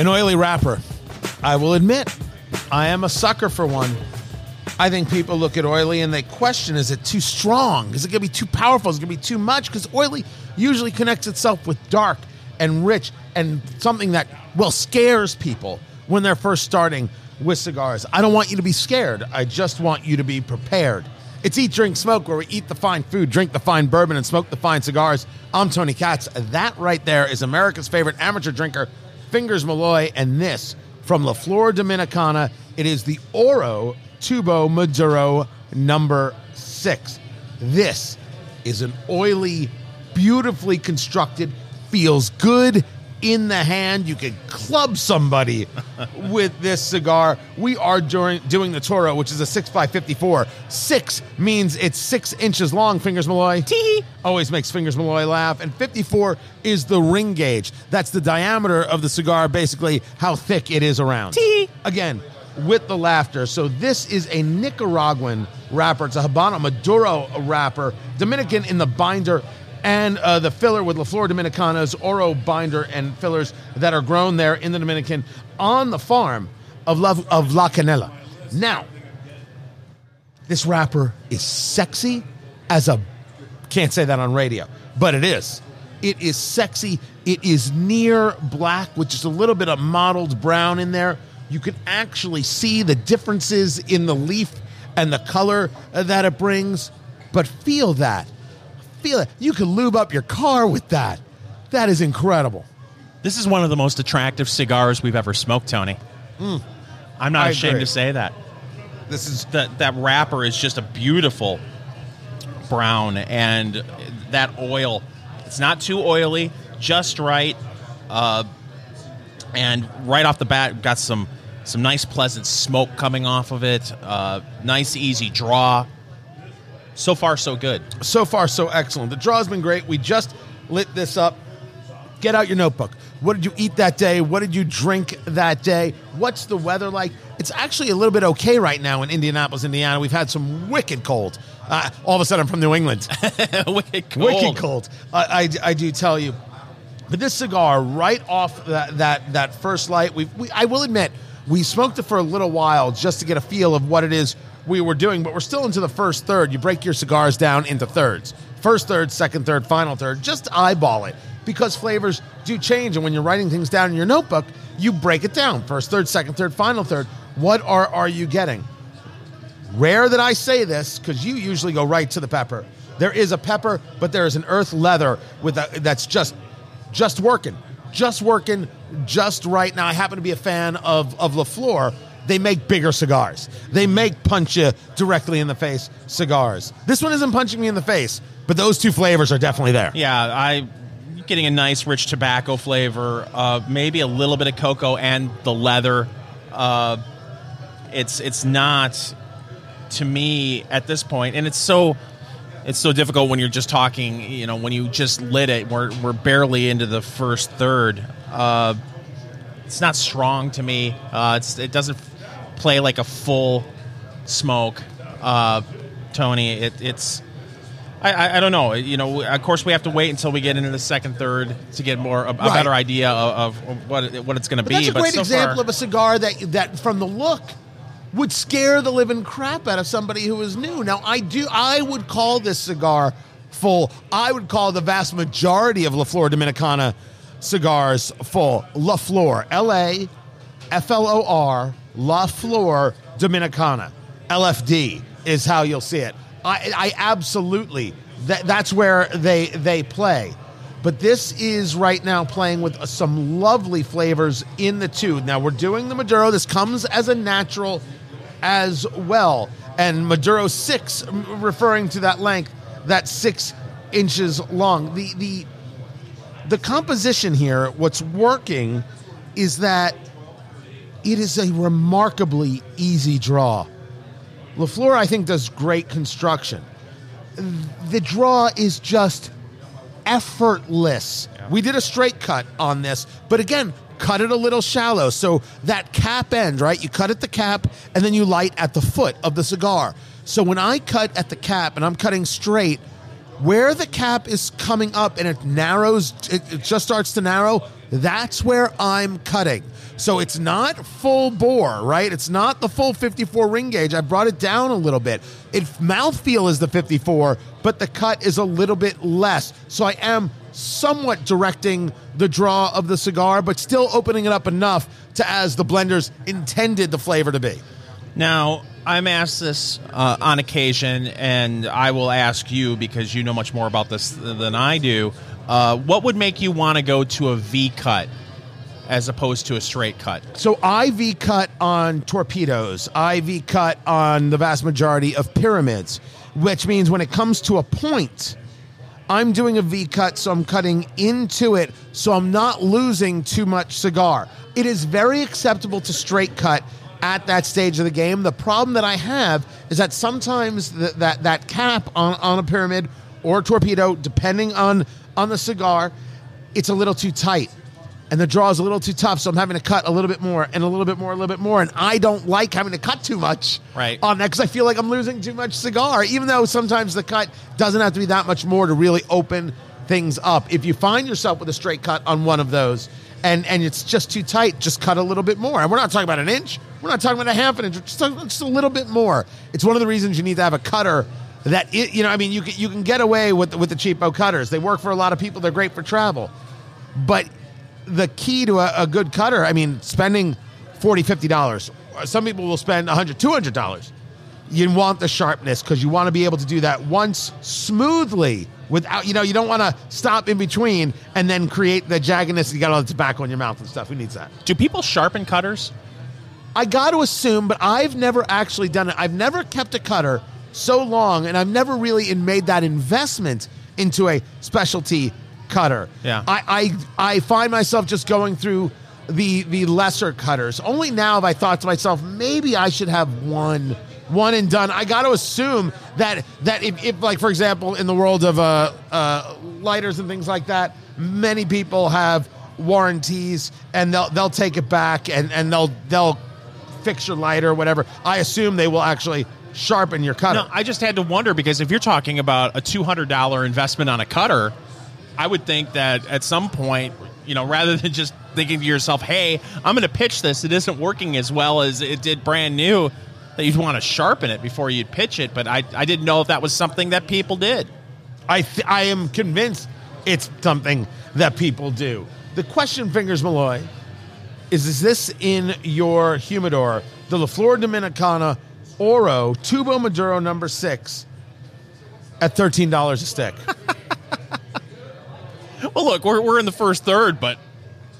An oily wrapper. I will admit, I am a sucker for one. I think people look at oily and they question is it too strong? Is it going to be too powerful? Is it going to be too much? Because oily usually connects itself with dark and rich and something that, well, scares people when they're first starting with cigars. I don't want you to be scared. I just want you to be prepared. It's Eat, Drink, Smoke, where we eat the fine food, drink the fine bourbon, and smoke the fine cigars. I'm Tony Katz. That right there is America's favorite amateur drinker, Fingers Malloy, and this from La Flor Dominicana. It is the Oro Tubo Maduro number six. This is an oily, beautifully constructed, feels good in the hand. You can club somebody with this cigar. We are during, doing the Toro, which is a 6x54. Six means it's six inches long, Fingers Malloy. Tee Always makes Fingers Malloy laugh. And 54 is the ring gauge. That's the diameter of the cigar, basically how thick it is around. Tee Again, with the laughter. So this is a Nicaraguan wrapper. It's a Habano Maduro wrapper, Dominican in the binder, and uh, the filler with La Flor Dominicana's Oro binder and fillers that are grown there in the Dominican on the farm of La, of La Canela. Now, this wrapper is sexy as a can't say that on radio, but it is. It is sexy. It is near black with just a little bit of mottled brown in there. You can actually see the differences in the leaf and the color uh, that it brings, but feel that. Feel it. You can lube up your car with that. That is incredible. This is one of the most attractive cigars we've ever smoked, Tony. I'm not I ashamed agree. to say that. This is That that wrapper is just a beautiful brown, and that oil. It's not too oily, just right, uh, and right off the bat, got some some nice, pleasant smoke coming off of it. Uh, nice, easy draw. So far, so good. so far so excellent. The draw's been great. We just lit this up. Get out your notebook. What did you eat that day? What did you drink that day? What's the weather like? It's actually a little bit okay right now in Indianapolis, Indiana. We've had some wicked cold. Uh, all of a sudden, I'm from New England. Wicked cold. Wicked cold. I, I, I do tell you. But this cigar, right off that that, that first light, we I will admit, we smoked it for a little while just to get a feel of what it is we were doing, but we're still into the first third. You break your cigars down into thirds. First third, second third, final third. Just eyeball it because flavors do change. And when you're writing things down in your notebook, you break it down. First third, second third, final third. What are, are you getting? Rare that I say this because you usually go right to the pepper. There is a pepper, but there is an earth leather with a, that's just just working, just working, just right. Now I happen to be a fan of of La Flor. They make bigger cigars. They make punch you directly in the face cigars. This one isn't punching me in the face, but those two flavors are definitely there. Yeah, I getting a nice rich tobacco flavor, uh, maybe a little bit of cocoa and the leather. Uh, it's it's not to me at this point, and it's so it's so difficult when you're just talking. You know, when you just lit it, we're we're barely into the first third. Uh, it's not strong to me. Uh, it's it doesn't play like a full smoke. Uh, Tony, it, it's. I, I, I don't know. You know, of course, we have to wait until we get into the second third to get more a, a Right. better idea of, of what it, what it's going to But be. that's a great so example far, of a cigar that that from the look would scare the living crap out of somebody who is new. Now I do I would call this cigar full. I would call the vast majority of La Flor Dominicana cigars full. La Flor, L A F L O R, La Flor Dominicana. LFD is how you'll see it. I, I absolutely that, that's where they they play. But this is right now playing with some lovely flavors in the two. Now we're doing the Maduro. This comes as a natural as well. And Maduro 6, referring to that length, that six inches long. The, the, the composition here, what's working is that it is a remarkably easy draw. La Flor, I think, does great construction. The draw is just effortless. We did a straight cut on this, but again, cut it a little shallow. So that cap end, right? You cut at the cap and then you light at the foot of the cigar. So when I cut at the cap and I'm cutting straight, Where the cap is coming up and it narrows, it, just starts to narrow, that's where I'm cutting. So it's not full bore, right? It's not the full 54 ring gauge. I brought it down a little bit. It mouthfeel is the 54, but the cut is a little bit less. So I am somewhat directing the draw of the cigar, but still opening it up enough to as the blenders intended the flavor to be. Now, I'm asked this uh, on occasion, and I will ask you because you know much more about this than I do. Uh, what would make you want to go to a V cut as opposed to a straight cut? So I V cut on torpedoes. I V cut on the vast majority of pyramids, which means when it comes to a point, I'm doing a V cut, so I'm cutting into it, so I'm not losing too much cigar. It is very acceptable to straight cut at that stage of the game. The problem that I have is that sometimes th- that that cap on, on a pyramid or a torpedo, depending on on the cigar, it's a little too tight. And the draw is a little too tough, so I'm having to cut a little bit more and a little bit more, a little bit more. And I don't like having to cut too much Right. on that because I feel like I'm losing too much cigar, even though sometimes the cut doesn't have to be that much more to really open things up. If you find yourself with a straight cut on one of those and, and it's just too tight, just cut a little bit more. And we're not talking about an inch, we're not talking about a half an inch, we're just, talking- just a little bit more. It's one of the reasons you need to have a cutter that it, you know, I mean, you can, you can get away with with the cheapo cutters. They work for a lot of people. They're great for travel, but the key to a, a good cutter, I mean, spending 40 50 dollars. Some people will spend 100 200 dollars. You want the sharpness because you want to be able to do that once smoothly without, you know, you don't want to stop in between and then create the jaggedness. You got all the tobacco in your mouth and stuff. Who needs that? Do people sharpen cutters? I got to assume, but I've never actually done it. I've never kept a cutter so long, and I've never really made that investment into a specialty cutter. Yeah. I, I I find myself just going through the the lesser cutters. Only now have I thought to myself, maybe I should have one one and done. I got to assume that that if, if like for example in the world of uh, uh, lighters and things like that, many people have warranties and they'll they'll take it back and and they'll they'll fix your lighter or whatever. I assume they will actually sharpen your cutter. No, I just had to wonder because if you're talking about a two hundred dollar investment on a cutter, I would think that at some point, you know, rather than just thinking to yourself, "Hey, I'm going to pitch this. It isn't working as well as it did brand new," that you'd want to sharpen it before you'd pitch it. But I, I didn't know if that was something that people did. I th- I am convinced it's something that people do. The question, Fingers Malloy, is is this in your humidor, the La Flor Dominicana Oro Tubo Maduro number six at thirteen dollars a stick? Well, look, we're we're in the first third, but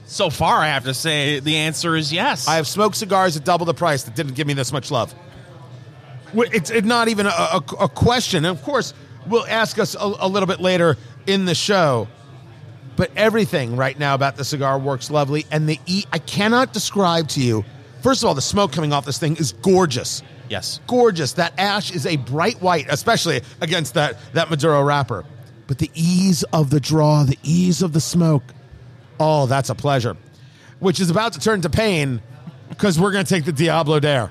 so far, I have to say the answer is yes. I have smoked cigars at double the price that didn't give me this much love. It's not even a, a, a question. And of course, we'll ask us a, a little bit later in the show. But everything right now about the cigar works lovely, and the e I cannot describe to you. First of all, the smoke coming off this thing is gorgeous, yes. gorgeous. That ash is a bright white, especially against that that Maduro wrapper. But the ease of the draw, the ease of the smoke, oh, that's a pleasure. Which is about to turn to pain because we're going to take the Diablo Dare.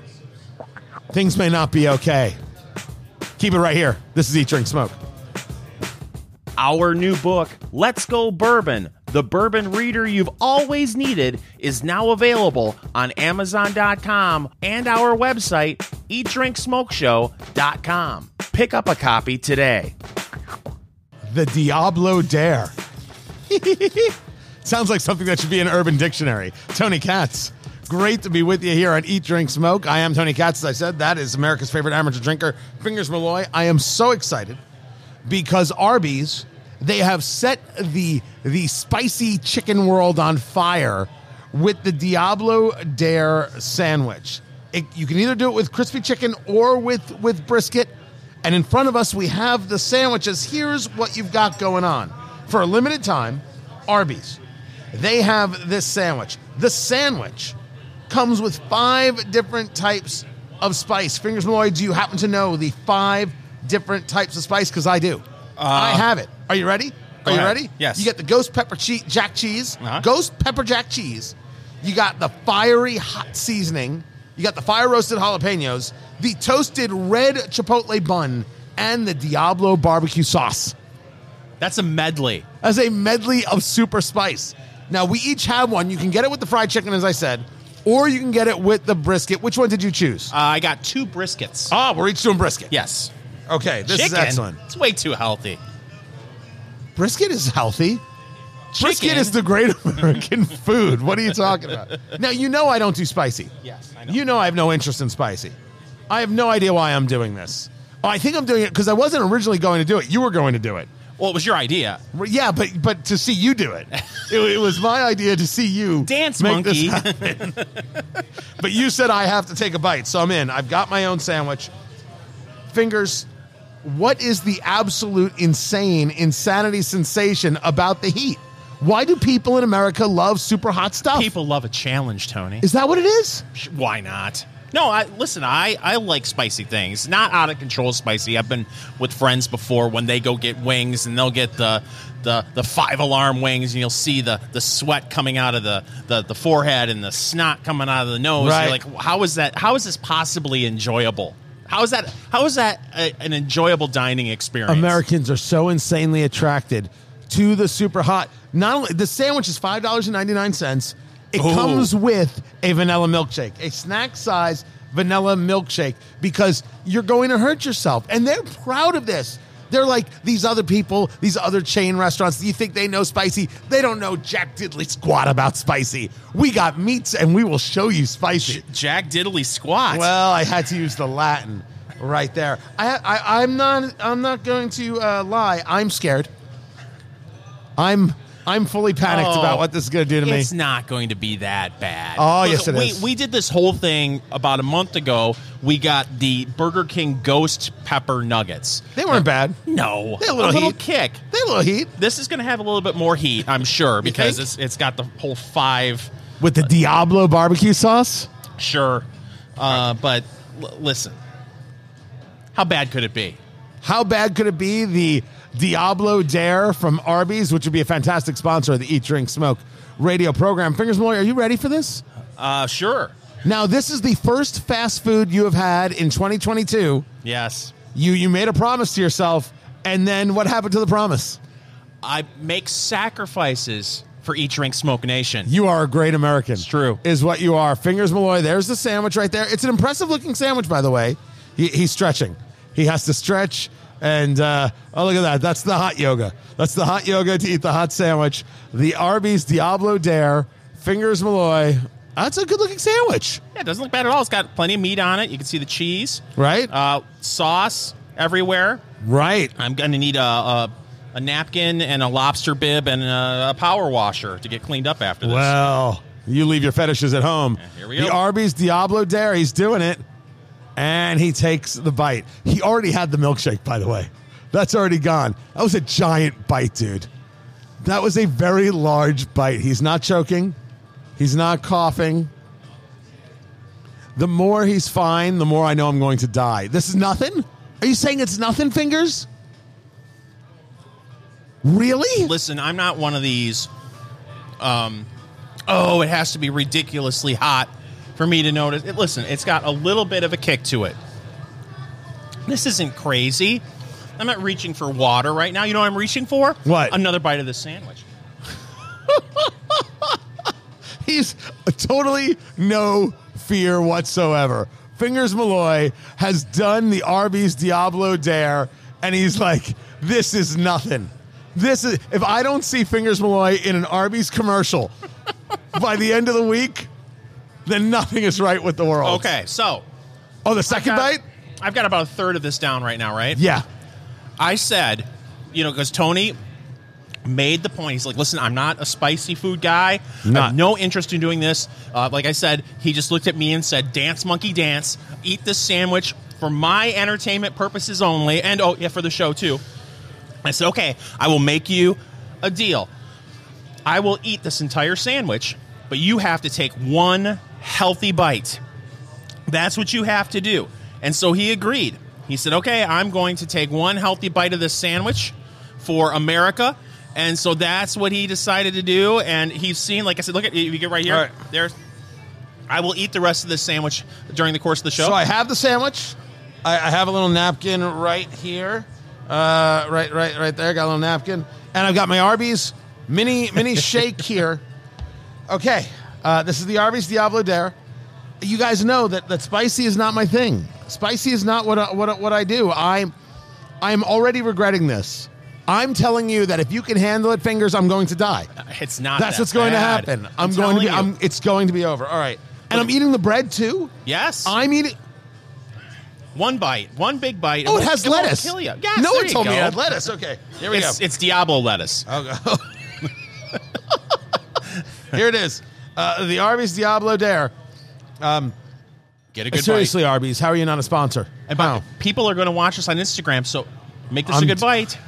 Things may not be okay. Keep it right here. This is Eat, Drink, Smoke. Our new book, Let's Go Bourbon, the bourbon reader you've always needed, is now available on Amazon.com and our website, eatdrinksmokeshow.com. Pick up a copy today. The Diablo Dare. Sounds like something that should be in Urban Dictionary. Tony Katz. Great to be with you here on Eat, Drink, Smoke. I am Tony Katz, as I said. That is America's favorite amateur drinker, Fingers Malloy. I am so excited because Arby's, they have set the the spicy chicken world on fire with the Diablo Dare sandwich. It, you can either do it with crispy chicken or with with brisket. And in front of us, we have the sandwiches. Here's what you've got going on. For a limited time, Arby's, they have this sandwich. The sandwich comes with five different types of spice. Fingers Malloy, do you happen to know the five different types of spice? Because I do. I have it. Are you ready? Are you ahead. ready? Yes. You get the ghost pepper che- jack cheese, Uh-huh. ghost pepper jack cheese. You got the fiery hot seasoning. You got the fire roasted jalapenos, the toasted red chipotle bun, and the Diablo barbecue sauce. That's a medley. as a medley of super spice. Now we each have one. You can get it with the fried chicken, as I said, or you can get it with the brisket. Which one did you choose? Uh, I got two briskets. oh, we're each doing brisket. yes. Okay, this is excellent. It's way too healthy. Brisket is healthy. Brisket Chicken- is the great American food. What are you talking about? Now you know I don't do spicy. Yes, I know. You know I have no interest in spicy. I have no idea why I'm doing this. Oh, I think I'm doing it because I wasn't originally going to do it. You were going to do it. Well, it was your idea. Yeah, but but to see you do it, it, it was my idea to see you Dance monkey. but you said I have to take a bite, so I'm in. I've got my own sandwich. Fingers. What is the absolute insane insanity sensation about the heat? Why do people in America love super hot stuff? People love a challenge, Tony. Is that what it is? Why not? No, I listen. I, I like spicy things, not out of control spicy. I've been with friends before when they go get wings and they'll get the the, the five alarm wings and you'll see the, the sweat coming out of the, the, the forehead and the snot coming out of the nose. Right. You're like, how is that? How is this possibly enjoyable? How is that? How is that a, an enjoyable dining experience? Americans are so insanely attracted to the super hot. Not only the sandwich is five dollars and ninety nine cents. It Ooh. comes with a vanilla milkshake, a snack size vanilla milkshake, because you're going to hurt yourself, and they're proud of this. They're like these other people, these other chain restaurants. Do you think they know spicy? They don't know jack diddly squat about spicy. We got meats, and we will show you spicy. Jack Diddley squat. Well, I had to use the Latin right there. I, I I'm not I'm not going to uh, lie. I'm scared. I'm I'm fully panicked Oh, about what this is going to do to me. It's not going to be that bad. Oh, yes, it we, is. We did this whole thing about a month ago. We got the Burger King Ghost Pepper Nuggets. They weren't bad. No, They had a little heat. kick. They had a little heat This is going to have a little bit more heat, I'm sure, because it's it's got the whole five. with the Diablo barbecue sauce. Sure, uh, but l- listen, how bad could it be? How bad could it be? The Diablo Dare from Arby's, which would be a fantastic sponsor of the Eat, Drink, Smoke radio program. Fingers Malloy, are you ready for this? Uh, sure. Now, this is the first fast food you have had in 2022. Yes, You you made a promise to yourself, and then what happened to the promise? I make sacrifices for Eat, Drink, Smoke Nation. You are a great American. It's true. Is what you are. Fingers Malloy. There's the sandwich right there. It's an impressive looking sandwich, by the way. He, he's stretching. He has to stretch. And uh, oh, look at that. That's the hot yoga. That's the hot yoga to eat the hot sandwich. The Arby's Diablo Dare. Fingers Malloy. That's a good looking sandwich, Yeah, it doesn't look bad at all. It's got plenty of meat on it. You can see the cheese, right? uh, sauce everywhere. right. I'm going to need a, a, a napkin and a lobster bib and a, a power washer to get cleaned up after this. Well, you leave your fetishes at home. here we the go. The Arby's Diablo Dare, he's doing it. And he takes the bite. He already had the milkshake, by the way. That's already gone. That was a giant bite, dude. That was a very large bite. He's not choking. He's not coughing. The more he's fine, the more I know I'm going to die. This is nothing? Are you saying it's nothing, fingers? Really? Listen, I'm not one of these. Um, oh, it has to be ridiculously hot for me to notice. It, listen, it's got a little bit of a kick to it. This isn't crazy. I'm not reaching for water right now. You know what I'm reaching for? What? Another bite of this sandwich. He's totally no fear whatsoever. Fingers Malloy has done the Arby's Diablo Dare, and he's like, "This is nothing. This is if I don't see Fingers Malloy in an Arby's commercial by the end of the week, then nothing is right with the world." Okay, so Oh, the second got- bite? I've got about a third of this down right now, right? Yeah. I said, you know, because Tony made the point. He's like, listen, I'm not a spicy food guy. I Not. have no interest in doing this. Uh, like I said, he just looked at me and said, dance, monkey, dance. Eat this sandwich for my entertainment purposes only. And, oh, yeah, for the show, too. I said, okay, I will make you a deal. I will eat this entire sandwich, but you have to take one healthy bite. That's what you have to do. And so he agreed. He said, okay, I'm going to take one healthy bite of this sandwich for America. And so that's what he decided to do. And he's seen, like I said, look at you get right here. Right. There's I will eat the rest of this sandwich during the course of the show. So I have the sandwich. I, I have a little napkin right here. Uh, right, right, right there. Got a little napkin, and I've got my Arby's mini mini shake here. Okay, uh, this is the Arby's Diablo Dare. You guys know that that spicy is not my thing. Spicy is not what I, what I- what I do. I'm I'm already regretting this. I'm telling you that if you can handle it, fingers, I'm going to die. It's not. That's that what's going to happen. I'm, going to be. you. I'm. It's going to be over. All right, and I'm eating the bread too. yes. I'm eating. one bite, one big bite. Oh, it won't- has won't lettuce. Kill you. Yes, no there one you told me go. it had lettuce. Okay, here we It's, go. it's Diablo lettuce. Oh, Here it is. Uh, the Arby's Diablo Dare. Um, Get a good bite. Seriously, Arby's, how are you not a sponsor? bite. And by- How? people are going to watch us on Instagram, so make this I'm a good bite.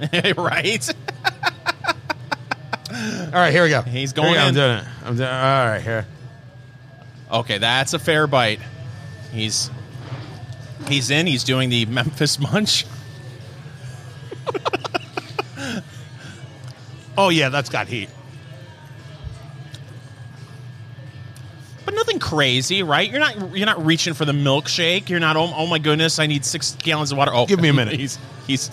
right? All right, here we go. He's Here we going go. I'm in. doing it. I'm doing. All right, here. Okay, that's a fair bite. He's he's in. He's doing the Memphis Munch. Oh yeah, that's got heat. Crazy, right? You're not you're not reaching for the milkshake. You're not oh, oh my goodness, I need six gallons of water. Oh, Give me a minute. he's he's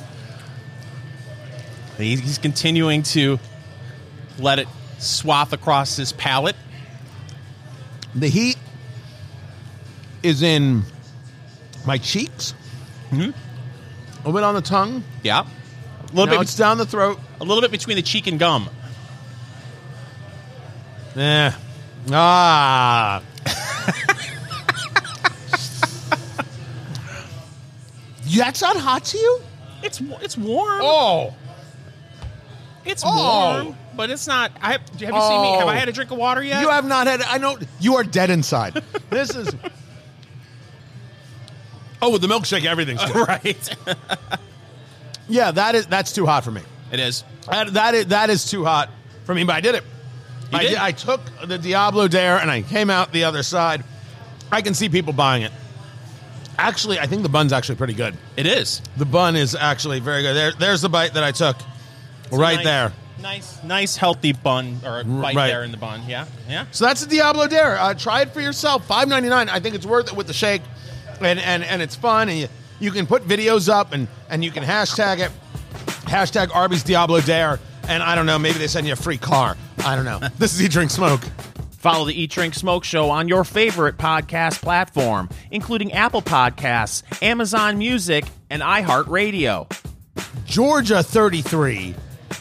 he's, he's continuing to let it swath across his palate. The heat is in my cheeks. Mm-hmm. A little bit on the tongue. Yeah, a little Now bit it's down the throat. a little bit between the cheek and gum. Yeah. Ah. That's not hot to you? It's it's warm. Oh. It's Oh. warm, but it's not. I have, have you seen me? Have I oh. had a drink of water yet? You have not had. I know you are dead inside. this is. Oh, with the milkshake, everything's good. right. yeah, that is that's too hot for me. it is. That, that is that is too hot for me. But I did it. You I, did? I took the Diablo Dare and I came out the other side. I can see people buying it. Actually, I think the bun's actually pretty good. It is. The bun is actually very good. There, there's the bite that I took, right Nice- there. Nice, nice, healthy bun or bite right. there in the bun. Yeah, yeah. So that's the Diablo Dare. Uh, try it for yourself. Five ninety nine. I think it's worth it with the shake, and and, and it's fun. And you, you can put videos up and and you can hashtag it, hashtag Arby's Diablo Dare. And I don't know, maybe they send you a free car. I don't know. this is Eat Drink Smoke. Follow the Eat Drink Smoke Show on your favorite podcast platform, including Apple Podcasts, Amazon Music, and iHeartRadio. Georgia thirty three,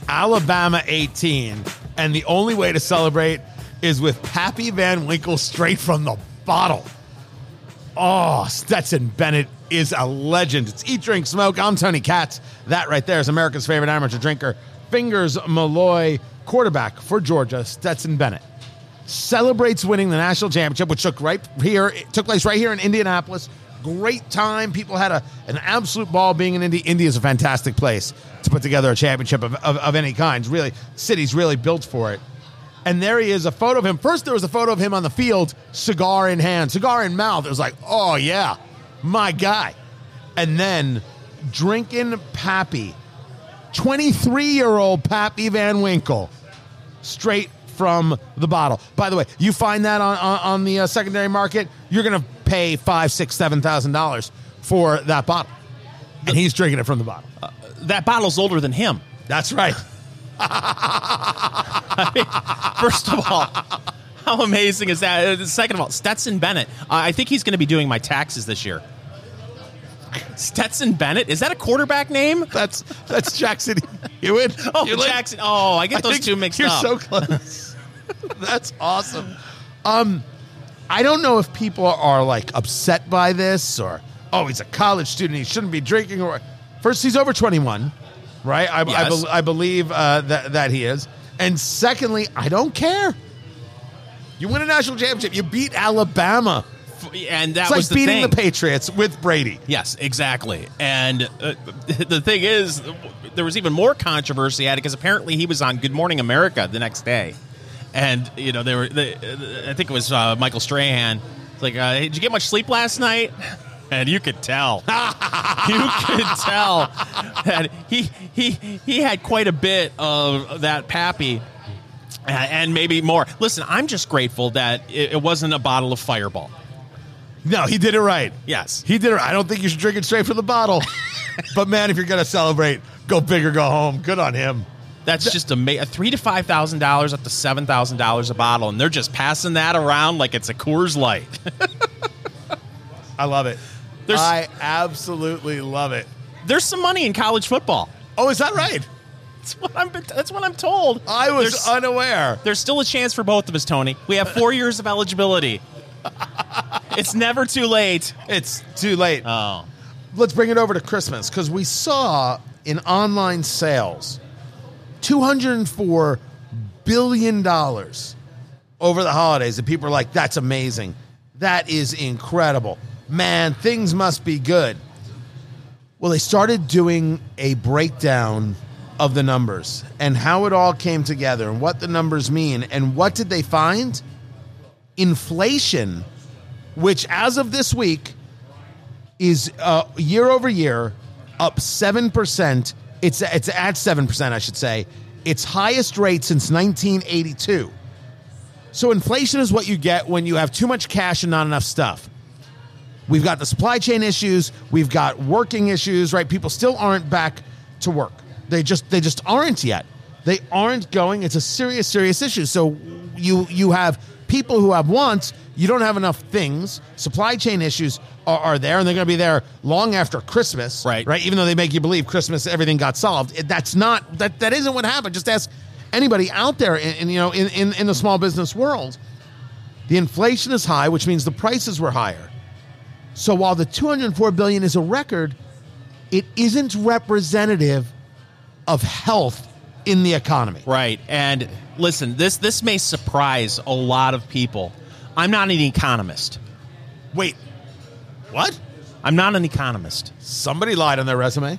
Alabama eighteen, and the only way to celebrate is with Pappy Van Winkle straight from the bottle. Oh, Stetson Bennett is a legend. It's Eat, Drink, Smoke. I'm Tony Katz. That right there is America's favorite amateur drinker. Fingers Malloy, quarterback for Georgia, Stetson Bennett. Celebrates winning the national championship, which took right here, it took place right here in Indianapolis. Great time. People had a, an absolute ball being in Indy. Indy is a fantastic place to put together a championship of, of, of any kind. Really, city's really built for it. And there he is, a photo of him. First, there was a photo of him on the field, cigar in hand, cigar in mouth. It was like, oh, yeah, my guy. And then drinking Pappy, 23 year old Pappy Van Winkle, straight from the bottle. By the way, you find that on, on, on the uh, secondary market, you're going to pay five, six, seven thousand dollars for that bottle. And he's drinking it from the bottle. That bottle's older than him. That's right. First of all, how amazing is that? Uh, Second of all, Stetson Bennett. Uh, I think he's going to be doing my taxes this year. Stetson Bennett is that a quarterback name? That's that's Jackson Hewitt. Oh? Jackson. Oh, I get I those two mixed up. you're so close. That's awesome. Um, I don't know if people are like upset by this or oh, he's a college student, he shouldn't be drinking. Or first, he's over 21, right? I, I, Yes. bel I believe uh, that that he is. And secondly, I don't care. You win a national championship. You beat Alabama. And that It's like was the beating thing. the Patriots with Brady. Yes, exactly. And uh, the thing is, there was even more controversy at it because apparently he was on Good Morning America the next day, and you know they were. They, I think it was uh, Michael Strahan. It's like, uh, hey, did you get much sleep last night? And you could tell, you could tell that he he he had quite a bit of that pappy. uh, And maybe more. Listen, I'm just grateful that it wasn't a bottle of Fireball. No, he did it right. Yes, He did it. I don't think you should drink it straight from the bottle. but man, if you're gonna celebrate, go big or go home. Good on him. That's just a, three to five thousand dollars up to seven thousand dollars a bottle, and they're just passing that around like it's a Coors Light. I love it. There's- I absolutely love it. There's some money in college football. Oh, is that right? That's what I'm. That's what I'm told. I was There's, unaware. there's still a chance for both of us, Tony. We have four years of eligibility. It's never too late. It's too late. Oh, Let's bring it over to Christmas because we saw in online sales $204 billion over the holidays. And people are like, that's amazing. That is incredible. Man, things must be good. Well, they started doing a breakdown of the numbers and how it all came together and what the numbers mean. And what did they find? Inflation, which as of this week is uh, year over year up 7%. It's, it's at 7%, I should say. Its highest rate since 1982. So inflation is what you get when you have too much cash and not enough stuff. We've got the supply chain issues, we've got working issues, right? People still aren't back to work. They just they just aren't yet. They aren't going. It's a serious serious issue. So you you have people who have wants, you don't have enough things. Supply chain issues are, are there and they're going to be there long after Christmas, Right. Right? Even though they make you believe Christmas everything got solved. It- that's not that that isn't what happened. Just ask anybody out there in, in you know in, in in the small business world. The inflation is high, which means the prices were higher. So while the 204 billion is a record, it isn't representative of health in the economy. right. And listen, this this may surprise a lot of people. I'm not an economist. Wait, what? I'm not an economist. Somebody lied on their resume.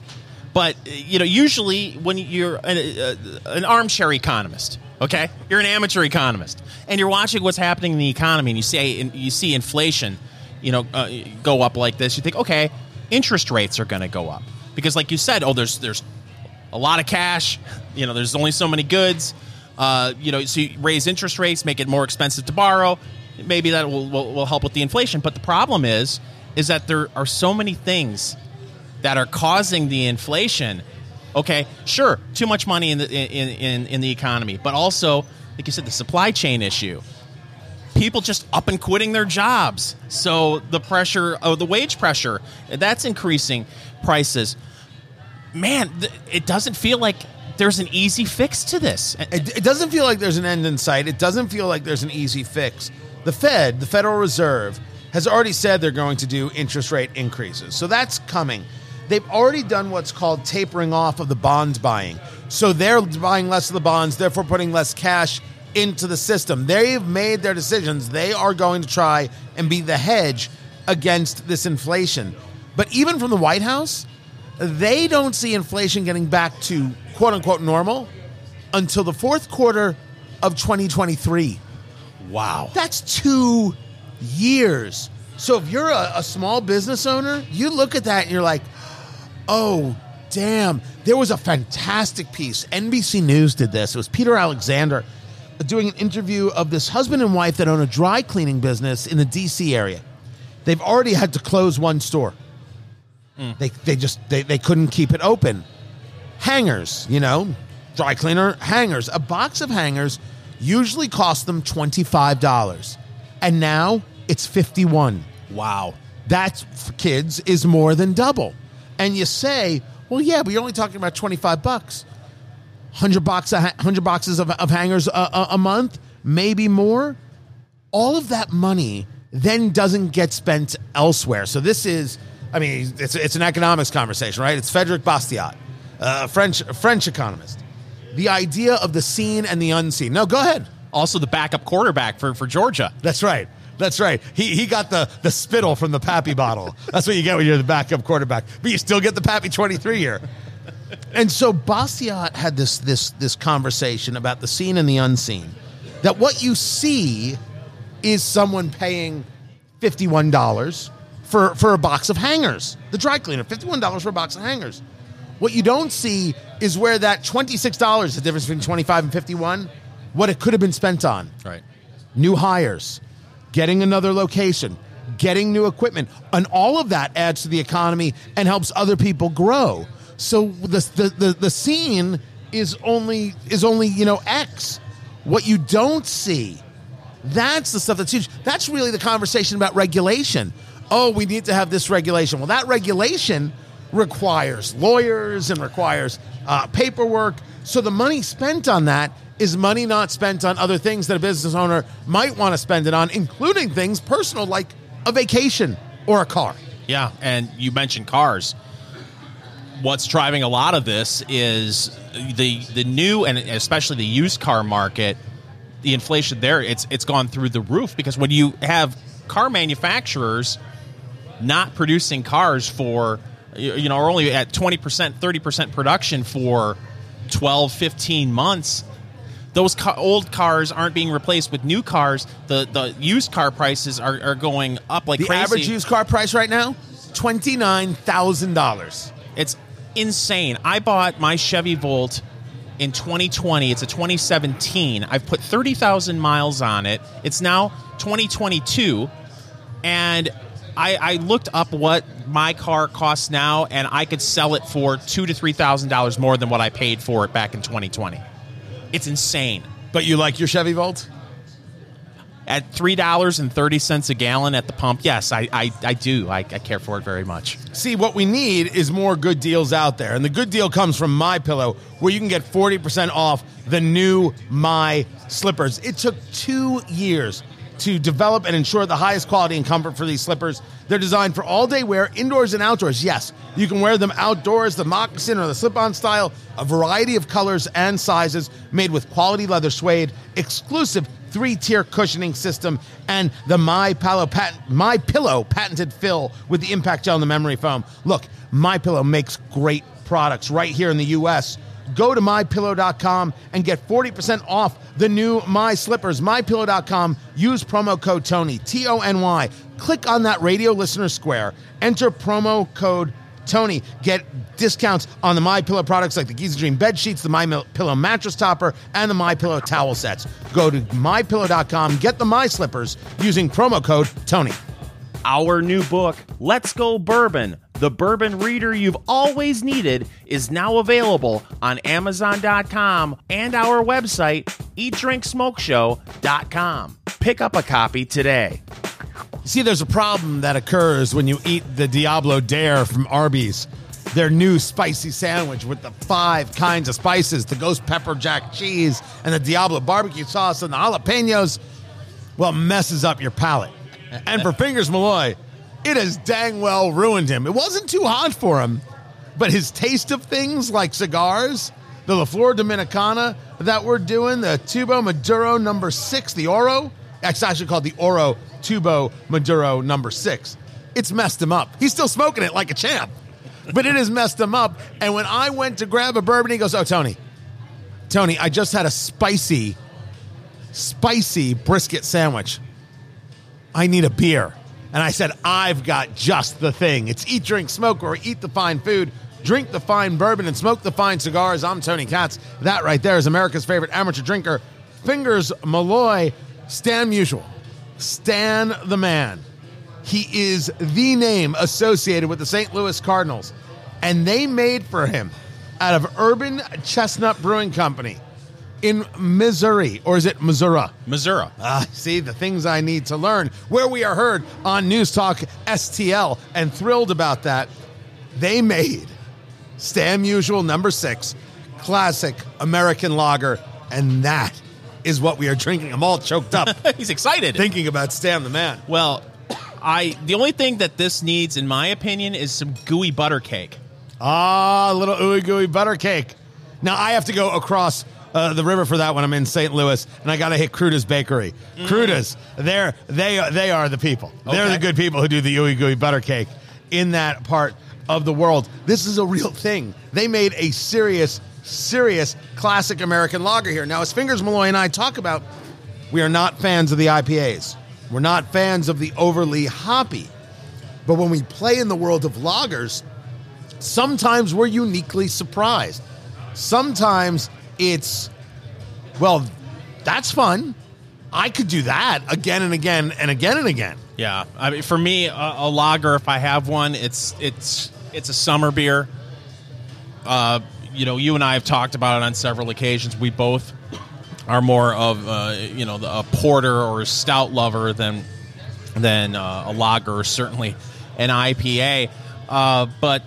But uh, you know, usually when you're an, uh, an armchair economist, okay, you're an amateur economist, and you're watching what's happening in the economy, and you say, and you see inflation, you know, uh, go up like this. You think, okay, interest rates are going to go up because, like you said, oh, there's there's a lot of cash. You know, there's only so many goods. Uh, you know, so you raise interest rates, make it more expensive to borrow. Maybe that will, will, will help with the inflation. But the problem is, is that there are so many things that are causing the inflation. Okay, sure, too much money in the in, in, in the economy, but also, like you said, the supply chain issue. People just up and quitting their jobs, so the pressure, oh, the wage pressure, that's increasing prices. Man, th- it doesn't feel like there's an easy fix to this. It, it doesn't feel like there's an end in sight. It doesn't feel like there's an easy fix. The Fed, the Federal Reserve, has already said they're going to do interest rate increases. So that's coming. They've already done what's called tapering off of the bond buying. So they're buying less of the bonds, therefore putting less cash into the system. They've made their decisions. They are going to try and be the hedge against this inflation. But even from the White House, they don't see inflation getting back to quote unquote normal until the fourth quarter of 2023. Wow. That's two years. So if you're a, a small business owner, you look at that and you're like, oh, damn. There was a fantastic piece. NBC News did this. It was Peter Alexander doing an interview of this husband and wife that own a dry cleaning business in the DC area. They've already had to close one store. Mm. They, they just they, they couldn't keep it open. Hangers, you know, dry cleaner hangers. A box of hangers usually cost them $25. And now it's 51. Wow. That kids is more than double. And you say, well, yeah, but you're only talking about 25 bucks. 100, box, 100 boxes of, of hangers a, a, a month, maybe more. All of that money then doesn't get spent elsewhere. So this is, I mean, it's, it's an economics conversation, right? It's Frédéric Bastiat, uh, a French, a French economist. The idea of the seen and the unseen. No, go ahead. Also, the backup quarterback for, for Georgia. That's right. That's right. He, he got the, the spittle from the Pappy bottle. That's what you get when you're the backup quarterback. But you still get the Pappy 23 here. And so Bastiat had this, this, this conversation about the seen and the unseen. That what you see is someone paying $51 for, for a box of hangers. The dry cleaner, $51 for a box of hangers. What you don't see is where that $26, the difference between 25 and 51, what it could have been spent on Right. new hires, getting another location, getting new equipment, and all of that adds to the economy and helps other people grow. So the the the, the scene is only is only you know X. What you don't see, that's the stuff that's huge. That's really the conversation about regulation. Oh, we need to have this regulation. Well, that regulation requires lawyers and requires uh, paperwork. So the money spent on that is money not spent on other things that a business owner might want to spend it on, including things personal like a vacation or a car. Yeah, and you mentioned cars. What's driving a lot of this is the the new and especially the used car market. The inflation there, it's it's gone through the roof because when you have car manufacturers not producing cars for you know are only at 20% 30% production for 12 15 months those ca- old cars aren't being replaced with new cars the the used car prices are, are going up like The crazy average used car price right now, twenty nine thousand dollars. It's insane. I bought my Chevy Volt in 2020. It's a 2017. I've put 30,000 miles on it. It's now 2022. And I, I looked up what my car costs now, and I could sell it for two to three thousand dollars more than what I paid for it back in 2020. It's insane. But you like your Chevy Volt? At three dollars and thirty cents a gallon at the pump, yes, I, I, I do. I, I care for it very much. See, what we need is more good deals out there. And the good deal comes from My Pillow, where you can get 40% off the new My slippers. It took 2 years to develop and ensure the highest quality and comfort for these slippers. They're designed for all-day wear, indoors and outdoors. Yes, you can wear them outdoors, the moccasin or the slip-on style, a variety of colors and sizes made with quality leather suede, exclusive three-tier cushioning system, and the My Pillow patent, My Pillow patented fill with the impact gel and the memory foam. Look, My Pillow makes great products right here in the U.S. Go to mypillow.com and get 40% off the new My Slippers. Mypillow.com. Use promo code Tony T O N Y. Click on that radio listener square. Enter promo code Tony. Get discounts on the My Pillow products like the Giza Dream bed sheets, the My Pillow mattress topper, and the My Pillow towel sets. Go to mypillow.com. Get the My Slippers using promo code Tony. Our new book, Let's Go Bourbon, the bourbon reader you've always needed, is now available on Amazon.com and our website, eatdrinksmokeshow.com. Pick up a copy today. See, there's a problem that occurs when you eat the Diablo Dare from Arby's. Their new spicy sandwich with the five kinds of spices the ghost pepper jack cheese and the Diablo barbecue sauce and the jalapenos. Well, messes up your palate. And for Fingers Malloy, it has dang well ruined him. It wasn't too hot for him, but his taste of things like cigars, the La Flor Dominicana that we're doing, the Tubo Maduro number six, the Oro, it's actually called the Oro Tubo Maduro number six. It's messed him up. He's still smoking it like a champ, but it has messed him up. And when I went to grab a bourbon, he goes, Oh, Tony, Tony, I just had a spicy, spicy brisket sandwich. I need a beer. And I said, I've got just the thing. It's eat, drink, smoke, or eat the fine food, drink the fine bourbon, and smoke the fine cigars. I'm Tony Katz. That right there is America's favorite amateur drinker, Fingers Malloy, Stan Musial. Stan the man. He is the name associated with the St. Louis Cardinals. And they made for him out of Urban Chestnut Brewing Company in Missouri, or is it Missouri? Missouri. Ah, see the things I need to learn. Where we are heard on News Talk STL, and thrilled about that. They made Stan Musial number six, classic American lager, and that is what we are drinking. I'm all choked up He's excited. thinking about Stam the man. Well, I the only thing that this needs, in my opinion, is some gooey butter cake. Ah, a little ooey gooey butter cake. Now I have to go across uh, the river for that when I'm in St. Louis, and I got to hit Kruta's Bakery. Kruta's, they're they they are the people. They're the good people who do the ooey gooey butter cake in that part of the world. This is a real thing. They made a serious, serious classic American lager here. Now, as Fingers Malloy and I talk about, we are not fans of the IPAs. We're not fans of the overly hoppy. But when we play in the world of lagers, sometimes we're uniquely surprised. Sometimes it's, well, that's fun. I could do that again and again and again and again. Yeah, I mean, for me, a, a lager, if I have one, it's it's it's a summer beer. Uh, you know, you and I have talked about it on several occasions. We both are more of uh, you know a porter or a stout lover than than uh, a lager, certainly an IPA. Uh, but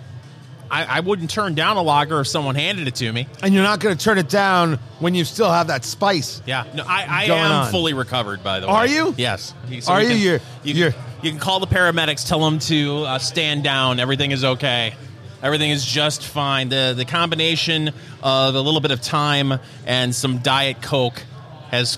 I, I wouldn't turn down a lager if someone handed it to me. And you're not going to turn it down when you still have that spice. Yeah, no, I, I Going am on. fully recovered. By the way, Are you? Yes. Are you? Can, You're- you, you're- can, you can call the paramedics. Tell them to uh, stand down. Everything is okay. Everything is just fine. The the combination of a little bit of time and some diet coke has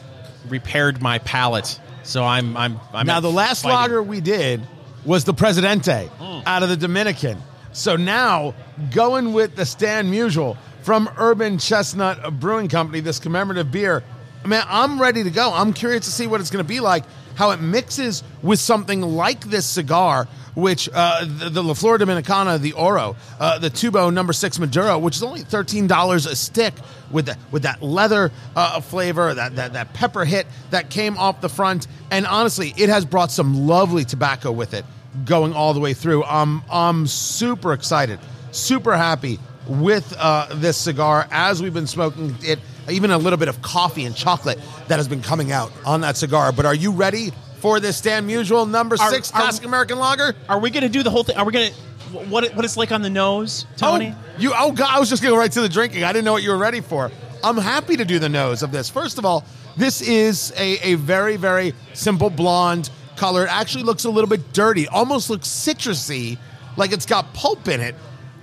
repaired my palate. So I'm I'm I'm now, the last fighting. lager we did was the Presidente out of the Dominican. So now, going with the Stan Musial from Urban Chestnut Brewing Company, this commemorative beer, man, I'm ready to go. I'm curious to see what it's going to be like, how it mixes with something like this cigar, which uh, the, La Flor Dominicana, the Oro, uh, the Tubo number six Maduro, which is only thirteen dollars a stick, with the, with that leather uh, flavor, that, that that pepper hit that came off the front, and honestly, it has brought some lovely tobacco with it, going all the way through. I'm I'm super excited, super happy with uh, this cigar as we've been smoking it. Even a little bit of coffee and chocolate that has been coming out on that cigar. But are you ready for this Stan Musial number Are- six are- Classic American Lager? Are we going to do the whole thing? Are we going to what what it's like on the nose, Tony? Oh, you oh god, I was just going right to the drinking. I didn't know what you were ready for. I'm happy to do the nose of this. First of all, this is a, a very very simple blonde color. It actually looks a little bit dirty. Almost looks citrusy, like it's got pulp in it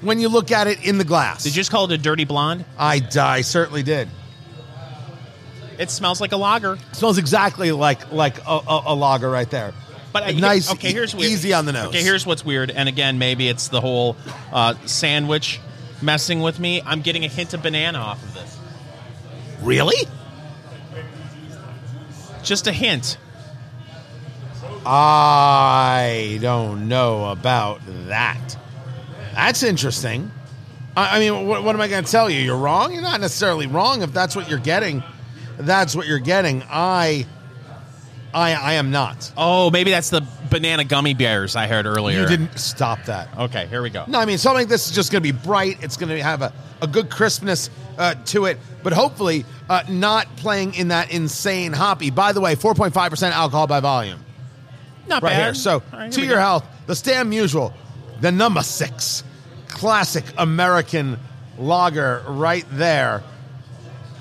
when you look at it in the glass. Did you just call it a dirty blonde? I, I certainly did. It smells like a lager. smells exactly like like a, a, a lager right there. But uh, nice, Okay, here's weird. easy on the nose. Okay, here's what's weird. And again, maybe it's the whole uh, sandwich messing with me. I'm getting a hint of banana off of this. really. Just a hint. I don't know about that. That's interesting. I, I mean, what, what am I going to tell you? You're wrong. You're not necessarily wrong if that's what you're getting. That's what you're getting. I, I, I am not. Oh, maybe that's the banana gummy bears I heard earlier. You didn't stop that. Okay, here we go. No, I mean something like this is just going to be bright. It's going to have a, a good crispness uh, to it, but hopefully uh, not playing in that insane hoppy. By the way, 4.5% alcohol by volume. Not right bad. here. So, All right, here to we your go. health, the Stan Musial, the number six classic American lager, right there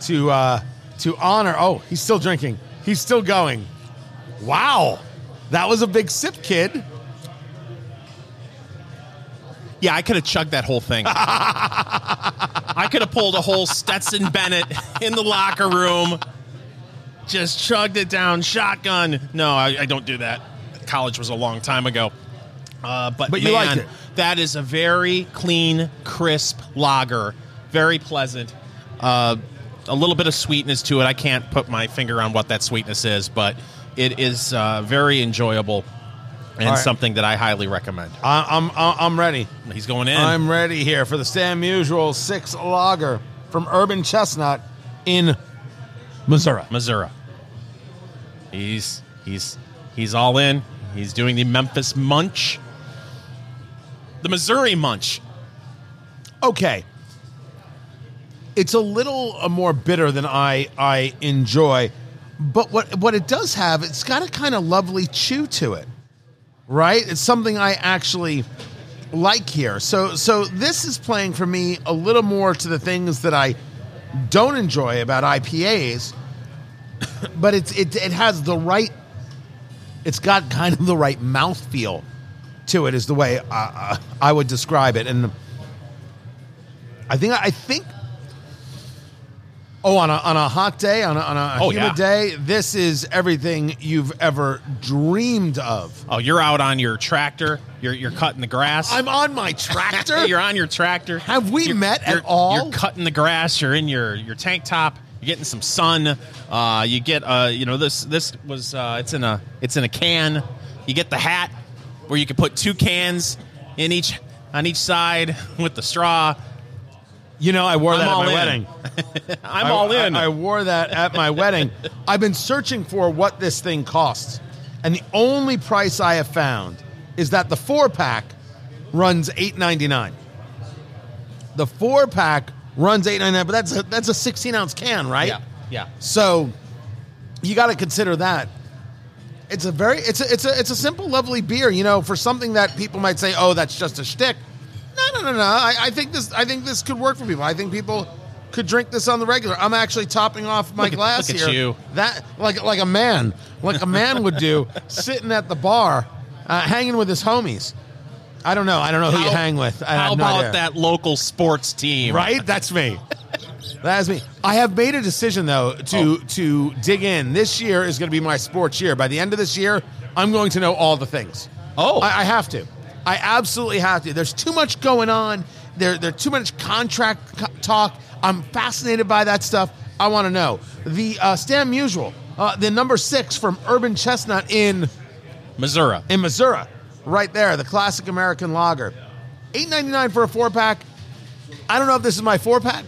to uh, to honor. Oh, he's still drinking. He's still going. Wow, that was a big sip, kid. Yeah, I could have chugged that whole thing. I could have pulled a whole Stetson Bennett in the locker room, just chugged it down, shotgun. No, I, I don't do that. College was a long time ago. Uh, but But you man, it. that is a very clean, crisp lager. Very pleasant. Uh, a little bit of sweetness to it. I can't put my finger on what that sweetness is, but it is uh, very enjoyable and right. something that I highly recommend. I, I'm I'm ready. He's going in. I'm ready here for the Stan Musial six lager from Urban Chestnut in Missouri. Missouri. He's he's he's all in. He's doing the Memphis Munch. The Missouri Munch. okay. It's a little uh, more bitter than I I enjoy, but what what it does have, it's got a kind of lovely chew to it, right? It's something I actually like here. So so this is playing for me a little more to the things that I don't enjoy about IPAs, but it's it it has the right. It's got kind of the right mouthfeel to it, is the way uh, I would describe it, and I think I think. Oh, on a on a hot day, on a, on a Oh, humid yeah. day, this is everything you've ever dreamed of. Oh, you're out on your tractor. You're you're cutting the grass. I'm on my tractor. you're on your tractor. Have we You're- met at you're- all? You're cutting the grass. You're in your your tank top. You're getting some sun. Uh, you get uh, you know this this was uh, it's in a it's in a can. You get the hat where you can put two cans in each on each side with the straw. You know, I wore I'm that at my in. wedding. I'm I- all in. I, I wore that at my wedding. I've been searching for what this thing costs, and the only price I have found is that the four pack runs eight ninety nine. The four pack runs eight ninety nine, but that's a, that's a sixteen ounce can, right? yeah, yeah. So you got to consider that. It's a very it's a it's a it's a simple, lovely beer. You know, for something that people might say, "Oh, that's just a shtick." No, no, no, no. I, I think this I think this could work for people. I think people could drink this on the regular. I'm actually topping off my Look at- glass look here. you. That like like a man, like a man would do, sitting at the bar, uh, hanging with his homies. I don't know. I don't know who you How- hang with. I How have no about idea. that local sports team? Right? That's me. That's me. I have made a decision though to Oh. to dig in. This year is going to be my sports year. By the end of this year, I'm going to know all the things. Oh. I, I have to. I absolutely have to. There's too much going on. There, there's too much contract co- talk. I'm fascinated by that stuff. I want to know the uh, Stan Musial, uh, the number six from Urban Chestnut in Missouri. in Missouri, right there, the classic American lager. Eight ninety nine for a four pack. I don't know if this is my four pack,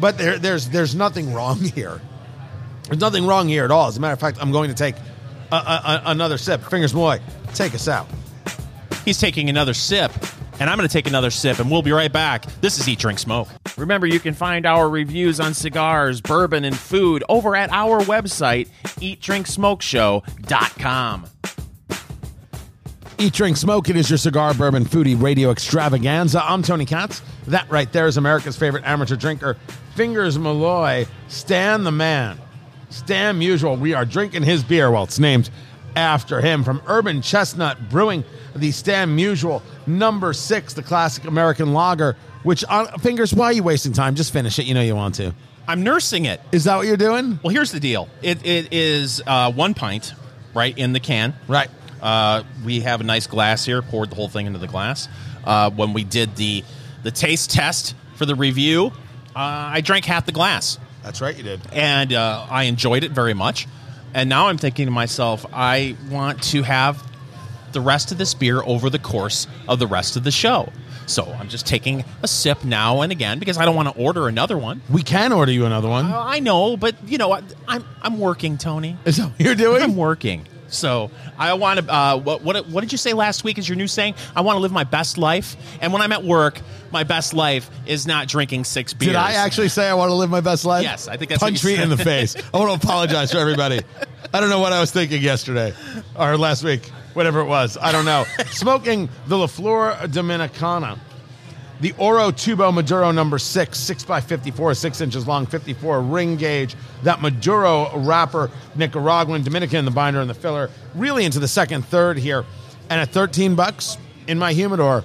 but there, there's there's nothing wrong here. There's nothing wrong here at all. As a matter of fact, I'm going to take a, a, a- another sip. Fingers Malloy, take us out. He's taking another sip, and I'm going to take another sip, and we'll be right back. This is Eat, Drink, Smoke. Remember, you can find our reviews on cigars, bourbon, and food over at our website, eatdrinksmokeshow.com. Eat, drink, smoke. It is your cigar, bourbon, foodie radio extravaganza. I'm Tony Katz. That right there is America's favorite amateur drinker, Fingers Malloy. Stan the man. Stan Musial. We are drinking his beer. Well, it's named after him from Urban Chestnut Brewing. The Stan Musial number six, the classic American lager. Which on Fingers, why are you wasting time? Just finish it. You know you want to. I'm nursing it. Is that what you're doing? Well, here's the deal. It, it is uh, one pint, right, in the can. Right. Uh, we have a nice glass here. Poured the whole thing into the glass. Uh, when we did the the taste test for the review, uh, I drank half the glass, That's right. You did. and uh, I enjoyed it very much. And now I'm thinking to myself, I want to have the rest of this beer over the course of the rest of the show. So I'm just taking a sip now and again because I don't want to order another one. We can order you another one. Uh, I know, but you know, I- I'm I'm working, Tony. Is that what you're doing? I'm working. So I want to. Uh, what, what what did you say last week? Is your new saying? I want to live my best life. And when I'm at work, my best life is not drinking six beers. Did I actually say I want to live my best life? Yes, I think that's punch me in the face. I want to apologize for everybody. I don't know what I was thinking yesterday or last week, whatever it was. I don't know. Smoking the La Flor Dominicana, the Oro Tubo Maduro number six, six by fifty-four, six inches long, fifty-four ring gauge. That Maduro wrapper, Nicaraguan, Dominican, the binder and the filler. Really into the second third here, and at thirteen bucks in my humidor.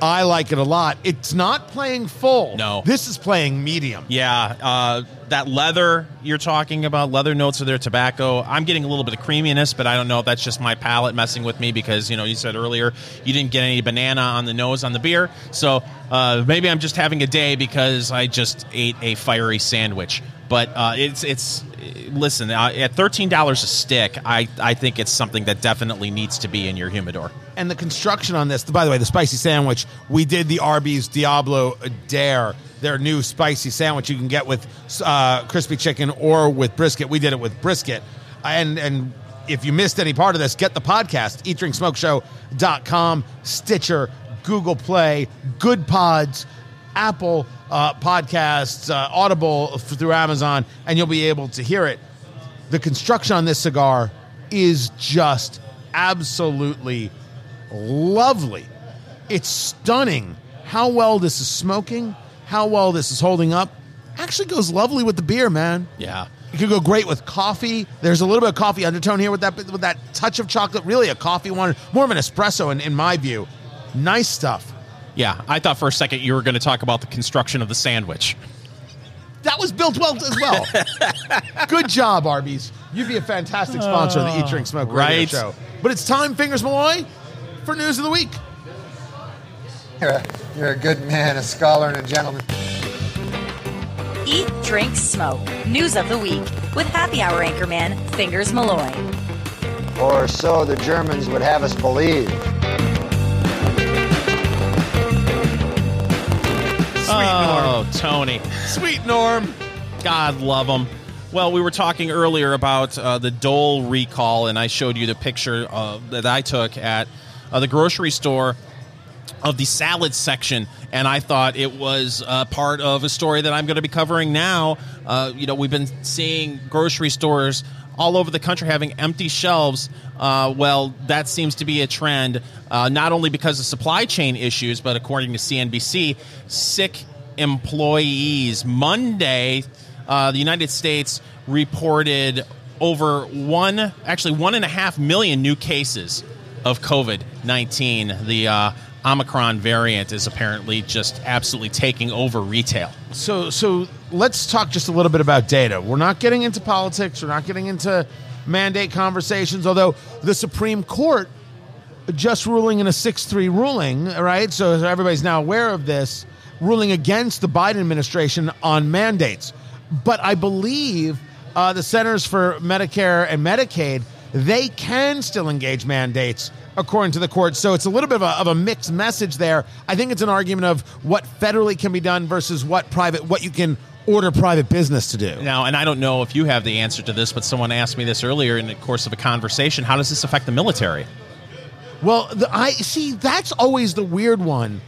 I like it a lot. It's not playing full. No. This is playing medium. Yeah, uh, that leather you're talking about, leather notes of their tobacco. I'm getting a little bit of creaminess, but I don't know if that's just my palate messing with me because you know you said earlier you didn't get any banana on the nose on the beer, so uh, maybe I'm just having a day because I just ate a fiery sandwich. But uh, it's it's listen at thirteen dollars a stick. I I think it's something that definitely needs to be in your humidor. And the construction on this, by the way, the spicy sandwich, we did the Arby's Diablo Dare, their new spicy sandwich you can get with uh, crispy chicken or with brisket. We did it with brisket. And and if you missed any part of this, get the podcast, eatdrinksmokeshow.com, Stitcher, Google Play, Good Pods, Apple uh, Podcasts, uh, Audible f- through Amazon, and you'll be able to hear it. The construction on this cigar is just absolutely lovely. It's stunning how well this is smoking, how well this is holding up. Actually goes lovely with the beer, man. Yeah. It could go great with coffee. There's a little bit of coffee undertone here with that with that touch of chocolate. Really, a coffee one, more of an espresso in, in my view. Nice stuff. Yeah, I thought for a second you were going to talk about the construction of the sandwich. That was built well as well. Good job, Arby's. You'd be a fantastic sponsor of the Eat, oh, Drink, Smoke radio Right. show. But it's time, Fingers Malloy, for news of the week. You're a, you're a good man, a scholar, and a gentleman. Eat, drink, smoke. News of the week with happy hour anchorman Fingers Malloy. Or so the Germans would have us believe. Oh, Tony. Sweet Norm. God love him. Well, we were talking earlier about uh, the Dole recall, and I showed you the picture uh, that I took at uh, the grocery store of the salad section, and I thought it was uh, part of a story that I'm going to be covering now. Uh, you know, we've been seeing grocery stores all over the country having empty shelves. Uh, well, that seems to be a trend, uh, not only because of supply chain issues, but according to CNBC, sick employees. Monday, uh, the United States reported over one, actually one and a half million new cases of COVID 19. The uh, Omicron variant is apparently just absolutely taking over retail. So, so let's talk just a little bit about data. We're not getting into politics. We're not getting into mandate conversations. Although the Supreme Court just ruling in a six-three ruling, right? So everybody's now aware of this ruling against the Biden administration on mandates. But I believe uh, the Centers for Medicare and Medicaid they can still engage mandates according to the court. So it's a little bit of a, of a, mixed message there. I think it's an argument of what federally can be done versus what private, what you can order private business to do. Now, and I don't know if you have the answer to this, but someone asked me this earlier in the course of a conversation. How does this affect the military? Well, the, I see. That's always the weird one.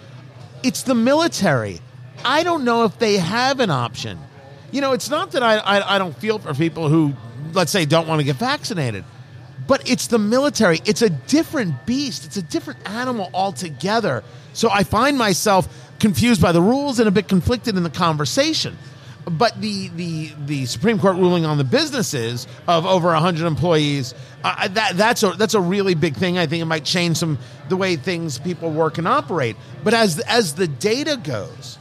It's the military. I don't know if they have an option. You know, it's not that I, I, I don't feel for people who, let's say, don't want to get vaccinated but it's the military. It's a different beast. It's a different animal altogether. So I find myself confused by the rules and a bit conflicted in the conversation. But the the the Supreme Court ruling on the businesses of over 100 employees uh, that that's a that's a really big thing. I think it might change some the way things people work and operate. But as as the data goes,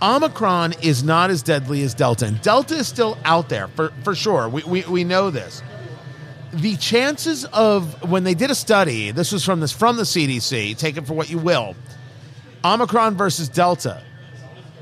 Omicron is not as deadly as Delta, and Delta is still out there for for sure. We we, we know this the chances of when they did a study, this was from this from the CDC, take it for what you will. Omicron versus Delta.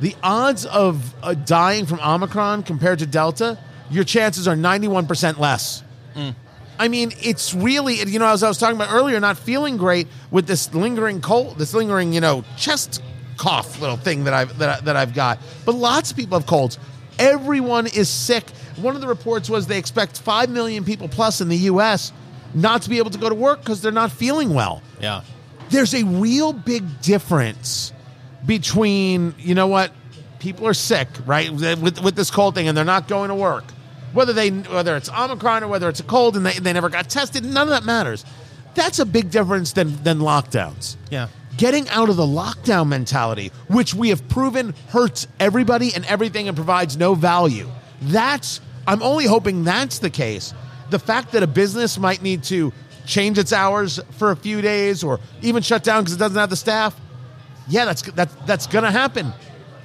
The odds of uh, dying from Omicron compared to Delta, your chances are 91% less. Mm. I mean, it's really, you know, as I was talking about earlier, not feeling great with this lingering cold, this lingering, you know, chest cough little thing that I've that, I, that I've got. But lots of people have colds. Everyone is sick one of the reports was they expect 5 million people plus in the U.S. not to be able to go to work because they're not feeling well. Yeah. There's a real big difference between, you know what, people are sick, right, with, with this cold thing and they're not going to work. Whether they whether it's Omicron or whether it's a cold and they, they never got tested, none of that matters. That's a big difference than, than lockdowns. Yeah getting out of the lockdown mentality, which we have proven hurts everybody and everything and provides no value. That's I'm only hoping that's the case. The fact that a business might need to change its hours for a few days or even shut down because it doesn't have the staff, yeah, that's that's that's going to happen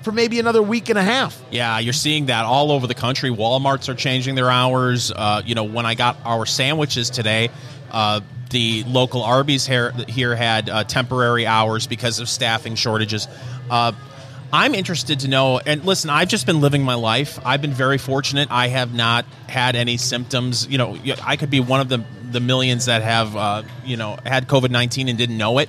for maybe another week and a half. Yeah, you're seeing that all over the country. Walmart's are changing their hours. Uh, you know, when I got our sandwiches today, uh, the local Arby's here, here had uh, temporary hours because of staffing shortages. Uh, I'm interested to know. And listen, I've just been living my life. I've been very fortunate. I have not had any symptoms. You know, I could be one of the the millions that have uh, you know had COVID nineteen and didn't know it.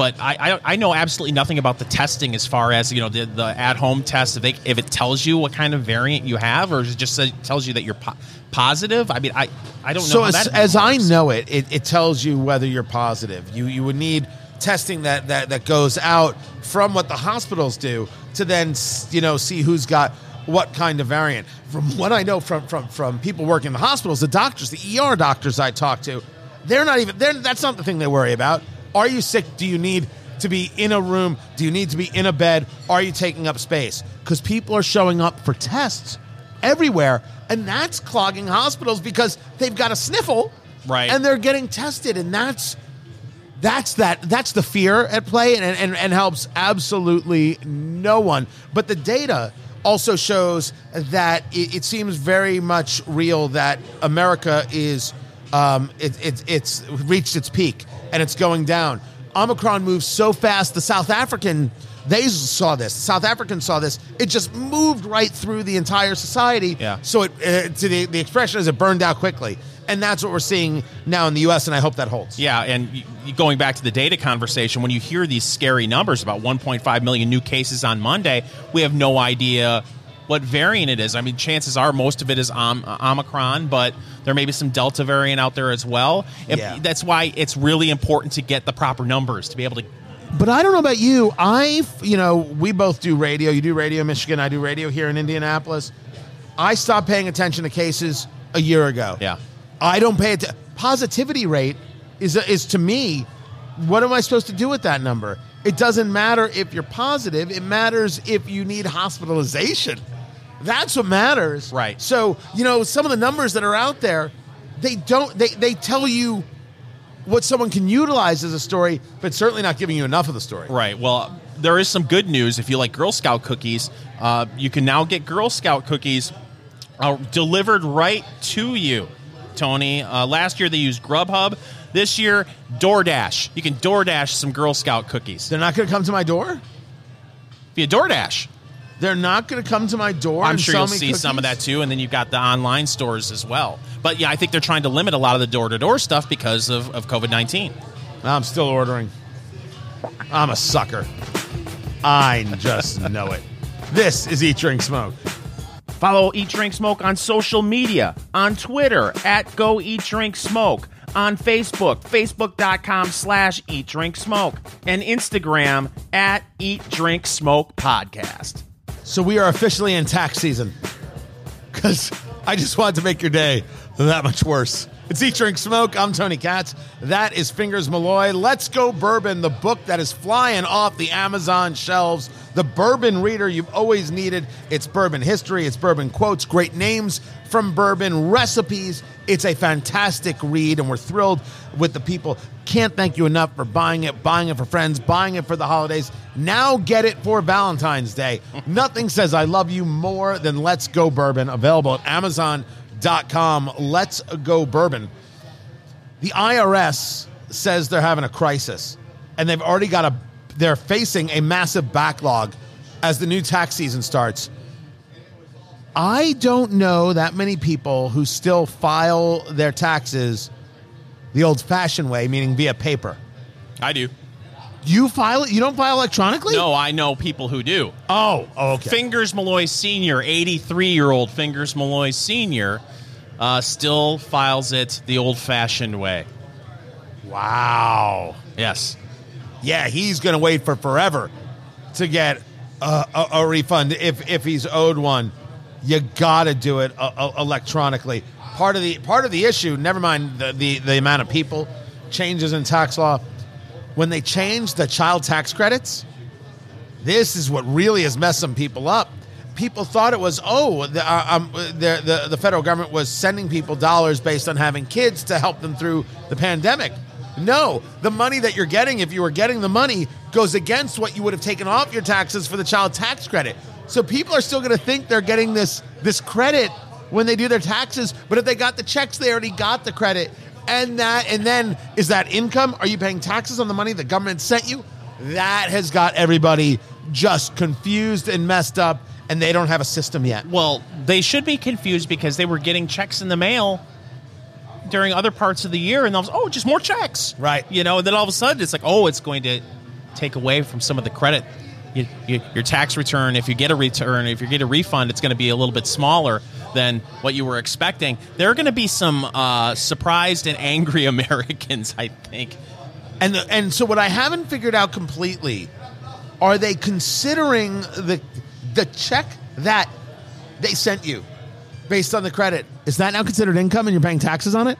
But I, I, I know absolutely nothing about the testing as far as you know the, the at home test. If they if it tells you what kind of variant you have, or it just says, tells you that you're po- positive. I mean, I I don't know. So as, as I know it, it, it tells you whether you're positive. You you would need testing that, that that goes out from what the hospitals do to then you know see who's got what kind of variant. From what I know from from from people working in the hospitals, the doctors, the ER doctors I talk to, they're not even they're, that's not the thing they worry about. Are you sick? Do you need to be in a room? Do you need to be in a bed? Are you taking up space? Because people are showing up for tests everywhere, and that's clogging hospitals because they've got a sniffle, right? And they're getting tested, and that's that's that that's the fear at play and, and, and helps absolutely no one but the data also shows that it, it seems very much real that america is um, it, it, it's reached its peak and it's going down omicron moves so fast the south african they saw this the south africans saw this it just moved right through the entire society yeah. so it uh, to the, the expression is it burned out quickly and that's what we're seeing now in the U.S. And I hope that holds. Yeah, and going back to the data conversation, when you hear these scary numbers about 1.5 million new cases on Monday, we have no idea what variant it is. I mean, chances are most of it is Om- uh, Omicron, but there may be some Delta variant out there as well. Yeah. That's why it's really important to get the proper numbers to be able to. But I don't know about you. I, you know, we both do radio. You do radio in Michigan. I do radio here in Indianapolis. I stopped paying attention to cases a year ago. Yeah. I don't pay it. Positivity rate is is to me. What am I supposed to do with that number? It doesn't matter if you're positive. It matters if you need hospitalization. That's what matters. Right. So you know some of the numbers that are out there, they don't. They they tell you what someone can utilize as a story, but certainly not giving you enough of the story. Right. Well, there is some good news. If you like Girl Scout cookies, uh, you can now get Girl Scout cookies uh, delivered right to you, Tony. Uh, last year they used Grubhub. This year, DoorDash. You can DoorDash some Girl Scout cookies. They're not going to come to my door. Via DoorDash. They're not going to come to my door. I'm and sure sell you'll me see some of that too, and then you've got the online stores as well. But yeah, I think they're trying to limit a lot of the door to door stuff because of, of COVID 19. I'm still ordering. I'm a sucker. I just know it. This is Eat, Drink, Smoke. Follow Eat Drink Smoke on social media, on Twitter at Go Eat Drink Smoke, on Facebook, facebook.com slash Eat Drink Smoke, and Instagram at Eat Drink Smoke Podcast. So we are officially in tax season. Because I just wanted to make your day that much worse. It's Eat, Drink, Smoke. I'm Tony Katz. That is Fingers Malloy. Let's Go Bourbon, the book that is flying off the Amazon shelves. The bourbon reader you've always needed. It's bourbon history, it's bourbon quotes, great names from bourbon, recipes. It's a fantastic read, and we're thrilled with the people. Can't thank you enough for buying it, buying it for friends, buying it for the holidays. Now get it for Valentine's Day. Nothing says I love you more than Let's Go Bourbon, available at Amazon.com. Let's Go Bourbon. The IRS says they're having a crisis, and they've already got a, they're facing a massive backlog as the new tax season starts. I don't know that many people who still file their taxes the old fashioned way, meaning via paper. I do. You file it? You don't file electronically? No, I know people who do. Oh, okay. Fingers Malloy Sr., 83 year old Fingers Malloy Sr., uh, still files it the old fashioned way. wow. Yes. Yeah, he's going to wait for forever to get a, a, a refund if if he's owed one. You got to do it uh, uh, electronically. Part of the part of the issue. Never mind the, the the amount of people changes in tax law. When they changed the child tax credits, this is what really messed some people up. People thought it was oh the, uh, um, the, the the federal government was sending people dollars based on having kids to help them through the pandemic. No, the money that you're getting, if you were getting the money, goes against what you would have taken off your taxes for the child tax credit. So people are still going to think they're getting this this credit when they do their taxes, but if they got the checks, they already got the credit. And that and then is that income? Are you paying taxes on the money the government sent you? That has got everybody just confused and messed up and they don't have a system yet. Well, they should be confused because they were getting checks in the mail during other parts of the year, and they'll oh, just more checks, Right. You know, and then all of a sudden it's like, oh, it's going to take away from some of the credit. You, you, your tax return, if you get a return, if you get a refund, it's going to be a little bit smaller than what you were expecting. There are going to be some uh, surprised and angry Americans, I think. And the, and so what I haven't figured out completely are they considering the the check that they sent you based on the credit is that now considered income and you're paying taxes on it?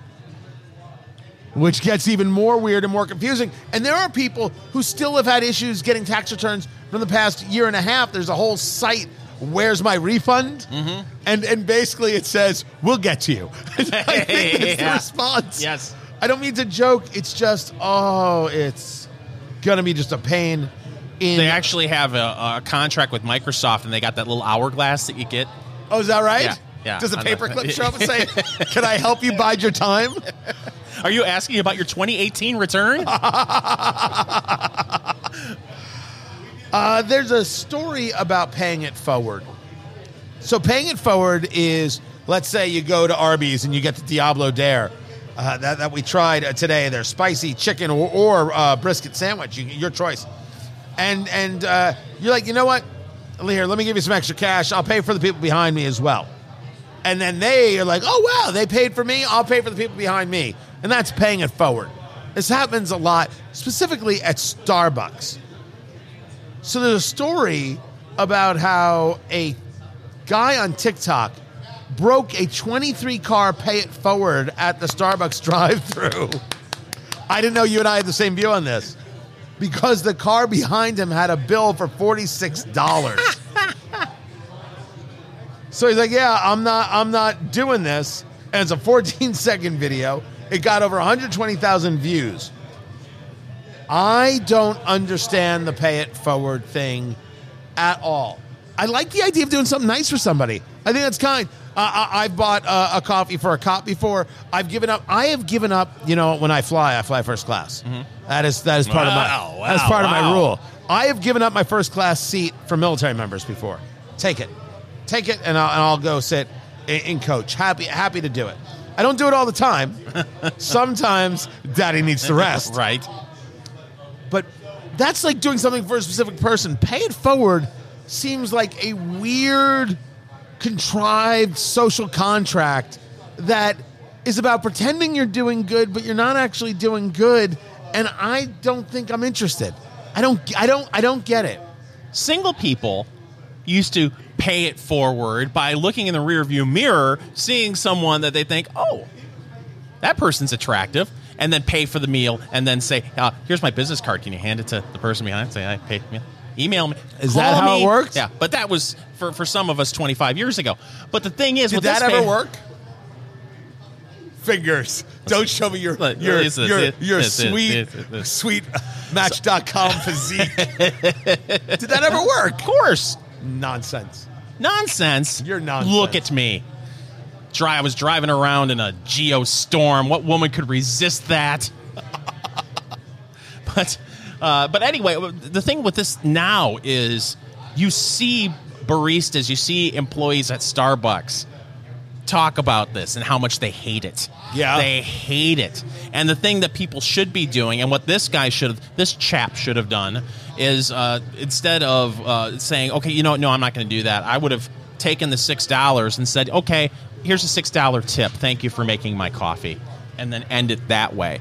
Which gets even more weird and more confusing. And there are people who still have had issues getting tax returns from the past year and a half. There's a whole site. Where's my refund? Mm-hmm. And and basically it says we'll get to you. I think that's the response. Yes. I don't mean to joke. It's just, oh, it's gonna be just a pain. In They actually have a, a contract with Microsoft, and they got that little hourglass that you get. oh, is that right? Yeah, yeah. Does a paperclip show up and say, "Can I help you bide your time"? Are you asking about your 2018 return? Uh, there's a story about paying it forward. So paying it forward is, let's say you go to Arby's and you get the Diablo Dare. uh, that, that we tried uh, today. Their spicy chicken or, or uh, brisket sandwich, you, your choice. And and uh, you're like, you know what? Here, let me give you some extra cash. I'll pay for the people behind me as well. And then they are like, oh wow, they paid for me. I'll pay for the people behind me, and that's paying it forward. This happens a lot, specifically at Starbucks. So there's a story about how a guy on TikTok broke a 23 car pay it forward at the Starbucks drive through. I didn't know you and I had the same view on this because the car behind him had a bill for $46. so he's like, "Yeah, I'm not I'm not doing this." And it's a 14 second video. It got over 120,000 views. I don't understand the pay it forward thing at all. I like the idea of doing something nice for somebody. I think that's kind. Uh, I, I've bought uh, a coffee for a cop before. I've given up. I have given up. You know, when I fly, I fly first class. That is that is part Wow, of my that's wow, part of my rule. I have given up my first class seat for military members before. Take it, take it, and I'll, and I'll go sit in, in coach. Happy happy to do it. I don't do it all the time. Sometimes Daddy needs to rest right. but that's like doing something for a specific person. Pay it forward seems like a weird, contrived social contract that is about pretending you're doing good, but you're not actually doing good. And I don't think I'm interested. I don't. I don't. I don't get it. Single people used to pay it forward by looking in the rearview mirror, seeing someone that they think, oh, that person's attractive, and then pay for the meal, and then say, uh, "Here's my business card. Can you hand it to the person behind?" Say, "I paid." meal." Email me. Is that how me. it works? Yeah, but that was for, for some of us 25 years ago. But the thing is, Did that ever pay- work? Fingers. Don't show me your your your, your sweet this is- this. sweet Match.com physique. Did that ever work? Of course. Nonsense. Nonsense. You're nonsense. Look at me. Dry, I was driving around in a Geo Storm. What woman could resist that? but, uh, but anyway, the thing with this now is you see baristas, you see employees at Starbucks talk about this and how much they hate it. Yeah. They hate it. And the thing that people should be doing, and what this guy should have, this chap should have done, is uh, instead of uh, saying, okay, you know, what, no, I'm not going to do that, I would have taken the $6 and said, okay, here's a $6 tip. Thank you for making my coffee. And then end it that way.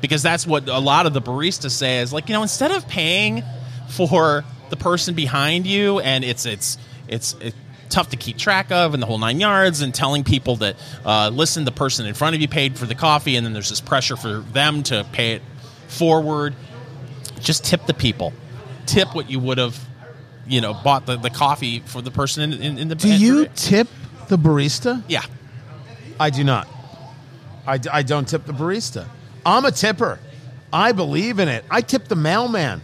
Because that's what a lot of the baristas say is like, you know, instead of paying for the person behind you and it's, it's, it's, it's tough to keep track of and the whole nine yards and telling people that uh, listen the person in front of you paid for the coffee and then there's this pressure for them to pay it forward just tip the people tip what you would have you know bought the, the coffee for the person in, in, in the Do you tip the barista? yeah I do not. I, d- I don't tip the barista. I'm a tipper. I believe in it. I tip the mailman.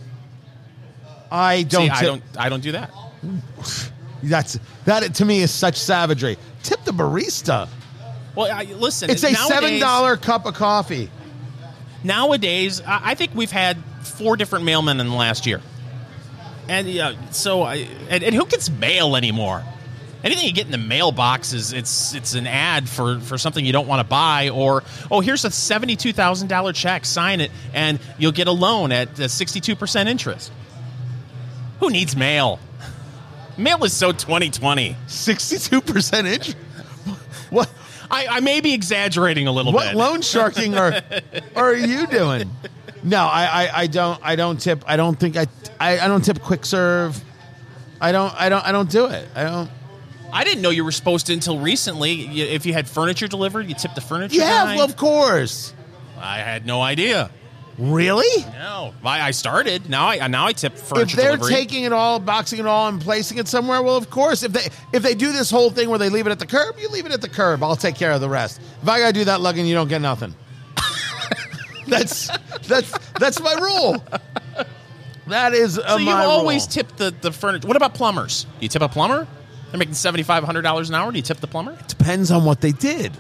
I don't. See, tip, i don't i don't do that That's that to me is such savagery. Tip the barista. well I, listen It's a nowadays- seven dollar cup of coffee. nowadays I I think we've had four different mailmen in the last year, and yeah, so I and, and who gets mail anymore? Anything you get in the mailbox is it's it's an ad for for something you don't want to buy, or oh here's a seventy two thousand dollar check, sign it, and you'll get a loan at sixty two percent interest. Who needs mail? Mail is so twenty twenty. Sixty two percent interest. What I, I may be exaggerating a little what bit. What loan sharking are are you doing? No, I, I, I don't I don't tip. I don't think I, I I don't tip quick serve. I don't I don't I don't do it. I don't. I didn't know you were supposed to until recently. If you had furniture delivered, you tipped the furniture Yeah, guy. well, of course. I had no idea. Really? No, I, I started. Now I now I tip furniture if they're delivery. taking it all, boxing it all, and placing it somewhere, well, of course. If they if they do this whole thing where they leave it at the curb, you leave it at the curb. I'll take care of the rest. If I gotta do that lugging, you don't get nothing. that's that's that's my rule. That is uh, so you always rule. tip the the furniture. What about plumbers? Do you tip a plumber? They're making seventy five hundred dollars an hour. Do you tip the plumber? It depends on what they did.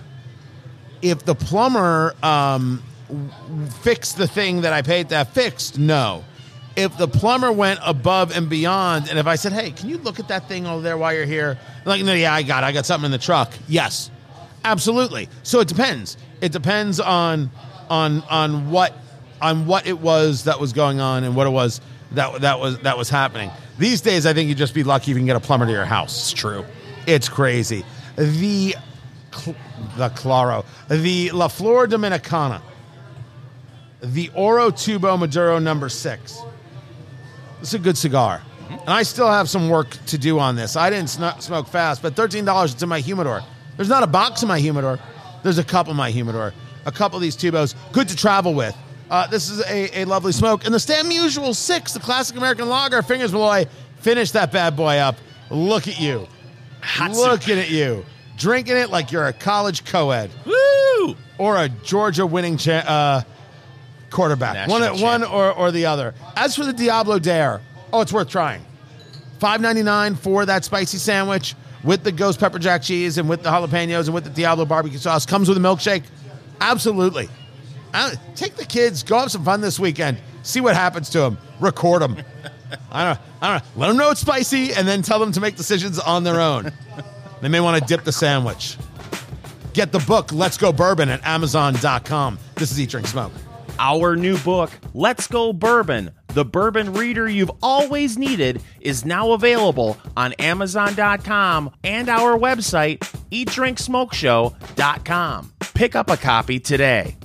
If the plumber um, fixed the thing that I paid that fixed, no. If the plumber went above and beyond, and if I said, "Hey, can you look at that thing over there while you're here?" Like, no, yeah, I got, it. I got something in the truck. Yes, Absolutely. So it depends. It depends on on on what on what it was that was going on and what it was that that was that was happening. These days, I think you'd just be lucky if you can get a plumber to your house. It's true. It's crazy. The the Claro, the La Flor Dominicana, the Oro Tubo Maduro number six. This is a good cigar. And I still have some work to do on this. I didn't sn- smoke fast, but $13 it's in my humidor. There's not a box in my humidor. There's a cup in my humidor. A couple of these tubos, good to travel with. Uh, this is a, a lovely smoke. And the Stan Musial 6, the classic American lager, Fingers Malloy, finish that bad boy up. Look at you. Hot Looking at you. Drinking it like you're a college co-ed Woo! or a Georgia winning cha- uh, quarterback. National one, one or, or the other. As for the Diablo Dare, oh, it's worth trying. Five ninety nine for that spicy sandwich with the ghost pepper jack cheese and with the jalapenos and with the Diablo barbecue sauce. Comes with a milkshake. Absolutely. Uh, Take the kids, go have some fun this weekend. See what happens to them. Record them. I don't. I don't know. Let them know it's spicy, and then tell them to make decisions on their own. they may want to dip the sandwich. Get the book Let's Go Bourbon at Amazon.com. This is Eat Drink Smoke. Our new book, Let's Go Bourbon, the bourbon reader you've always needed, is now available on Amazon.com and our website, eatdrinksmokeshow.com. Pick up a copy today.